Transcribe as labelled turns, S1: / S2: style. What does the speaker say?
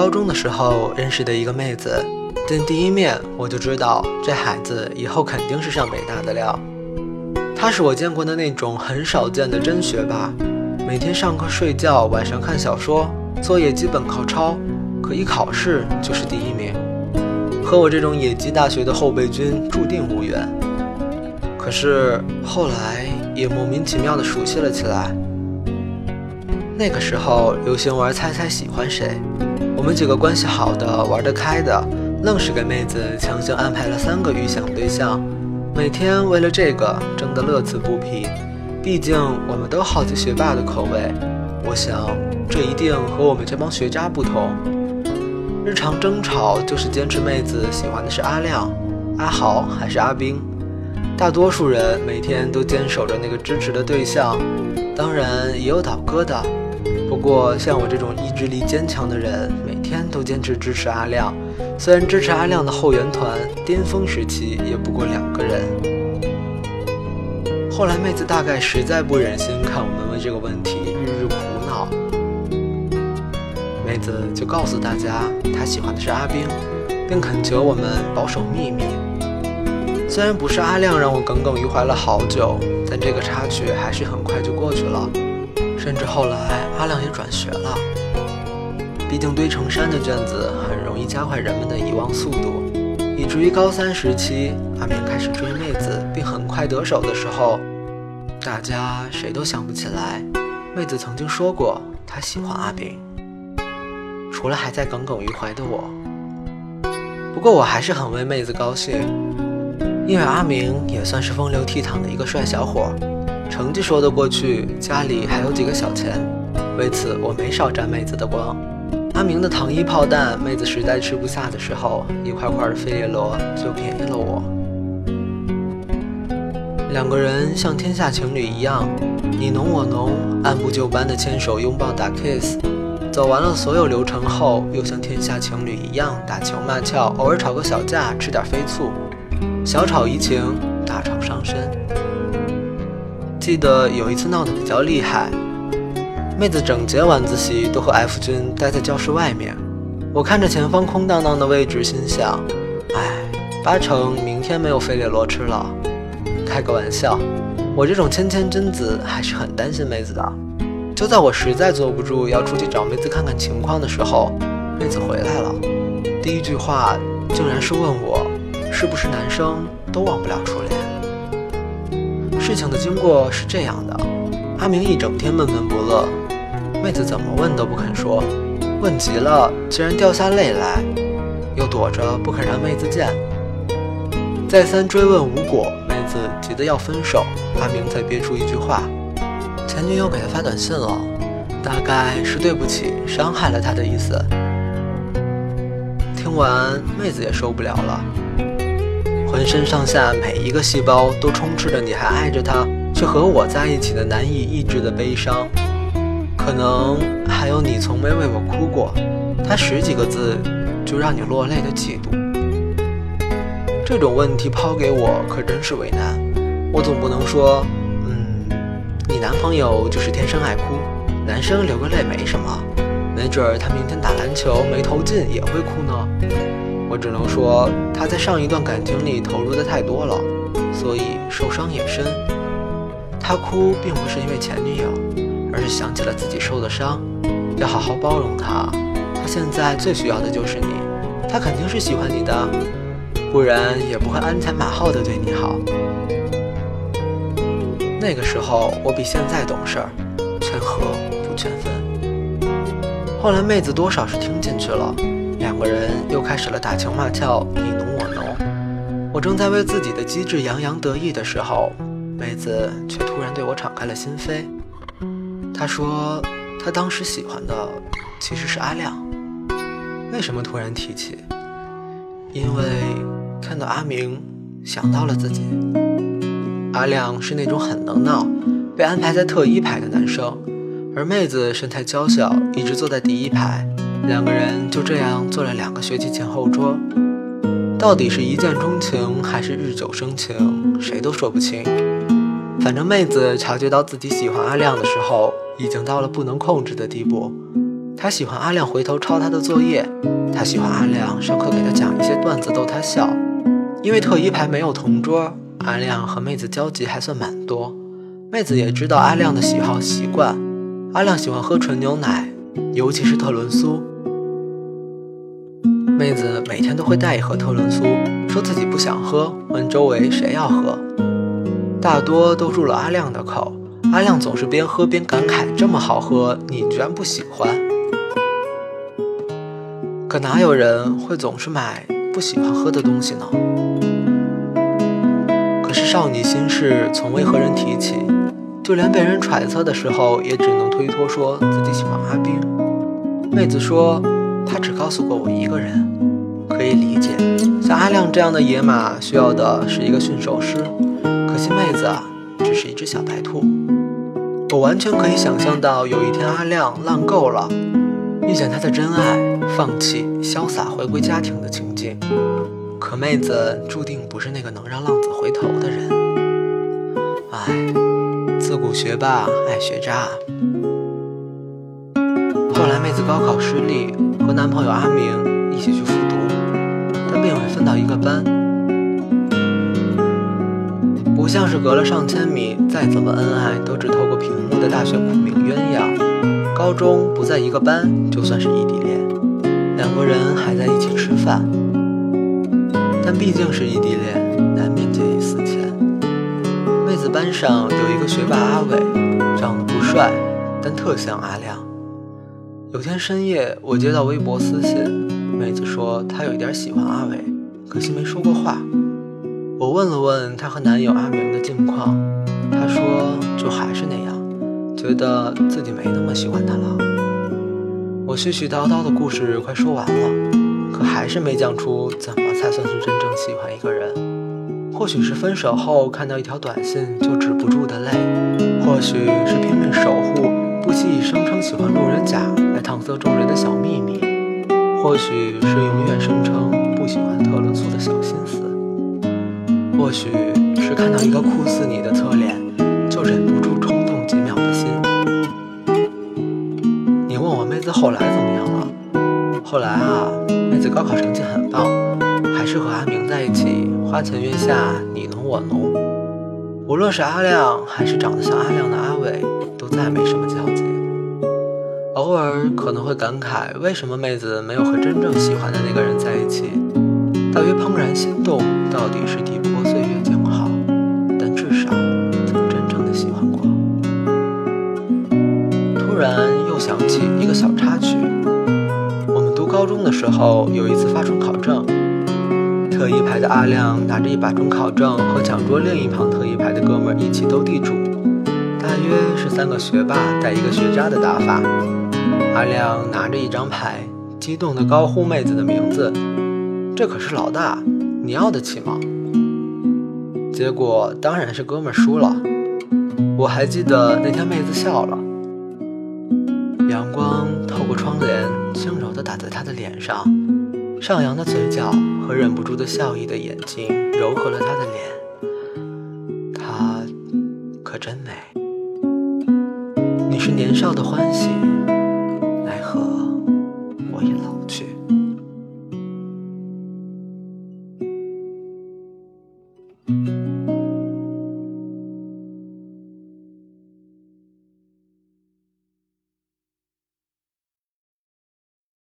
S1: 高中的时候认识的一个妹子，见第一面我就知道这孩子以后肯定是上北大的料。她是我见过的那种很少见的真学霸，每天上课睡觉，晚上看小说，作业基本靠抄，可一考试就是第一名，和我这种野鸡大学的后备军注定无缘。可是后来也莫名其妙的熟悉了起来。那个时候流行玩猜猜喜欢谁，我们几个关系好的、玩得开的，愣是给妹子强行安排了三个预想对象，每天为了这个争得乐此不疲。毕竟我们都好奇学霸的口味，我想这一定和我们这帮学渣不同。日常争吵就是坚持妹子喜欢的是阿亮、阿豪还是阿冰。大多数人每天都坚守着那个支持的对象，当然也有倒戈的。不过，像我这种意志力坚强的人，每天都坚持支持阿亮。虽然支持阿亮的后援团巅峰时期也不过两个人。后来妹子大概实在不忍心看我们为这个问题日日苦恼，妹子就告诉大家她喜欢的是阿冰，并恳求我们保守秘密。虽然不是阿亮让我耿耿于怀了好久，但这个插曲还是很快就过去了。甚至后来，阿亮也转学了。毕竟堆成山的卷子很容易加快人们的遗忘速度，以至于高三时期，阿明开始追妹子，并很快得手的时候，大家谁都想不起来，妹子曾经说过她喜欢阿炳。除了还在耿耿于怀的我。不过我还是很为妹子高兴，因为阿明也算是风流倜傥的一个帅小伙。成绩说得过去，家里还有几个小钱，为此我没少沾妹子的光。阿明的糖衣炮弹，妹子实在吃不下的时候，一块块的费列罗就便宜了我。两个人像天下情侣一样，你侬我侬，按部就班的牵手拥抱打 kiss，走完了所有流程后，又像天下情侣一样打情骂俏，偶尔吵个小架，吃点飞醋，小吵怡情，大吵伤身。记得有一次闹得比较厉害，妹子整节晚自习都和 F 君待在教室外面。我看着前方空荡荡的位置，心想：哎，八成明天没有费列罗吃了。开个玩笑，我这种谦谦君子还是很担心妹子的。就在我实在坐不住要出去找妹子看看情况的时候，妹子回来了。第一句话竟然是问我，是不是男生都忘不了初恋？事情的经过是这样的：阿明一整天闷闷不乐，妹子怎么问都不肯说，问急了竟然掉下泪来，又躲着不肯让妹子见。再三追问无果，妹子急得要分手，阿明才憋出一句话：前女友给他发短信了，大概是对不起，伤害了他的意思。听完，妹子也受不了了。浑身上下每一个细胞都充斥着你还爱着他，却和我在一起的难以抑制的悲伤，可能还有你从没为我哭过，他十几个字就让你落泪的嫉妒。这种问题抛给我可真是为难，我总不能说，嗯，你男朋友就是天生爱哭，男生流个泪没什么，没准儿他明天打篮球没投进也会哭呢。我只能说，他在上一段感情里投入的太多了，所以受伤也深。他哭并不是因为前女友，而是想起了自己受的伤，要好好包容他。他现在最需要的就是你，他肯定是喜欢你的，不然也不会鞍前马后的对你好。那个时候我比现在懂事儿，劝和不劝分。后来妹子多少是听进去了。两个人又开始了打情骂俏，你侬我侬。我正在为自己的机智洋洋得意的时候，妹子却突然对我敞开了心扉。她说，她当时喜欢的其实是阿亮。为什么突然提起？因为看到阿明，想到了自己。阿亮是那种很能闹，被安排在特一排的男生，而妹子身材娇小，一直坐在第一排。两个人就这样坐了两个学期前后桌，到底是一见钟情还是日久生情，谁都说不清。反正妹子察觉到自己喜欢阿亮的时候，已经到了不能控制的地步。他喜欢阿亮回头抄他的作业，他喜欢阿亮上课给他讲一些段子逗他笑。因为特一排没有同桌，阿亮和妹子交集还算蛮多。妹子也知道阿亮的喜好习惯，阿亮喜欢喝纯牛奶，尤其是特仑苏。妹子每天都会带一盒特仑苏，说自己不想喝，问周围谁要喝，大多都入了阿亮的口。阿亮总是边喝边感慨：“这么好喝，你居然不喜欢？”可哪有人会总是买不喜欢喝的东西呢？可是少女心事从未和人提起，就连被人揣测的时候，也只能推脱说自己喜欢阿冰。妹子说，她只告诉过我一个人，可以理解。像阿亮这样的野马，需要的是一个驯兽师。可惜妹子啊，只是一只小白兔。我完全可以想象到，有一天阿亮浪够了。遇见他的真爱，放弃，潇洒回归家庭的情景。可妹子注定不是那个能让浪子回头的人。唉，自古学霸爱学渣。后来妹子高考失利，和男朋友阿明一起去复读，但并未分到一个班。不像是隔了上千米，再怎么恩爱都只透过屏幕的大学苦命鸳鸯。高中不在一个班，就算是异地恋，两个人还在一起吃饭，但毕竟是异地恋，难免见异思迁。子班上有一个学霸阿伟，长得不帅，但特像阿亮。有天深夜，我接到微博私信，妹子说她有一点喜欢阿伟，可惜没说过话。我问了问她和男友阿明的近况，她说就还是那样。觉得自己没那么喜欢他了。我絮絮叨叨的故事快说完了，可还是没讲出怎么才算是真正喜欢一个人。或许是分手后看到一条短信就止不住的泪，或许是拼命守护，不惜以声称喜欢路人甲来搪塞众人的小秘密，或许是永远声称不喜欢特仑苏的小心思，或许是看到一个酷似你的侧脸就忍不住冲动几秒的心。你问我妹子。后来怎么样了？后来啊，妹子高考成绩很棒，还是和阿明在一起，花前月下，你侬我侬。无论是阿亮，还是长得像阿亮的阿伟，都再没什么交集。偶尔可能会感慨，为什么妹子没有和真正喜欢的那个人在一起？大约怦然心动，到底是抵不过岁月静好，但至少曾真正的喜欢过。突然又。想起一个小插曲，我们读高中的时候，有一次发出考证，特一排的阿亮拿着一把准考证，和讲桌另一旁特一排的哥们一起斗地主，大约是三个学霸带一个学渣的打法。阿亮拿着一张牌，激动地高呼妹子的名字：“这可是老大，你要得起吗？”结果当然是哥们输了。我还记得那天妹子笑了。阳光透过窗帘，轻柔地打在他的脸上，上扬的嘴角和忍不住的笑意的眼睛柔和了他的脸。她可真美。你是年少的欢喜，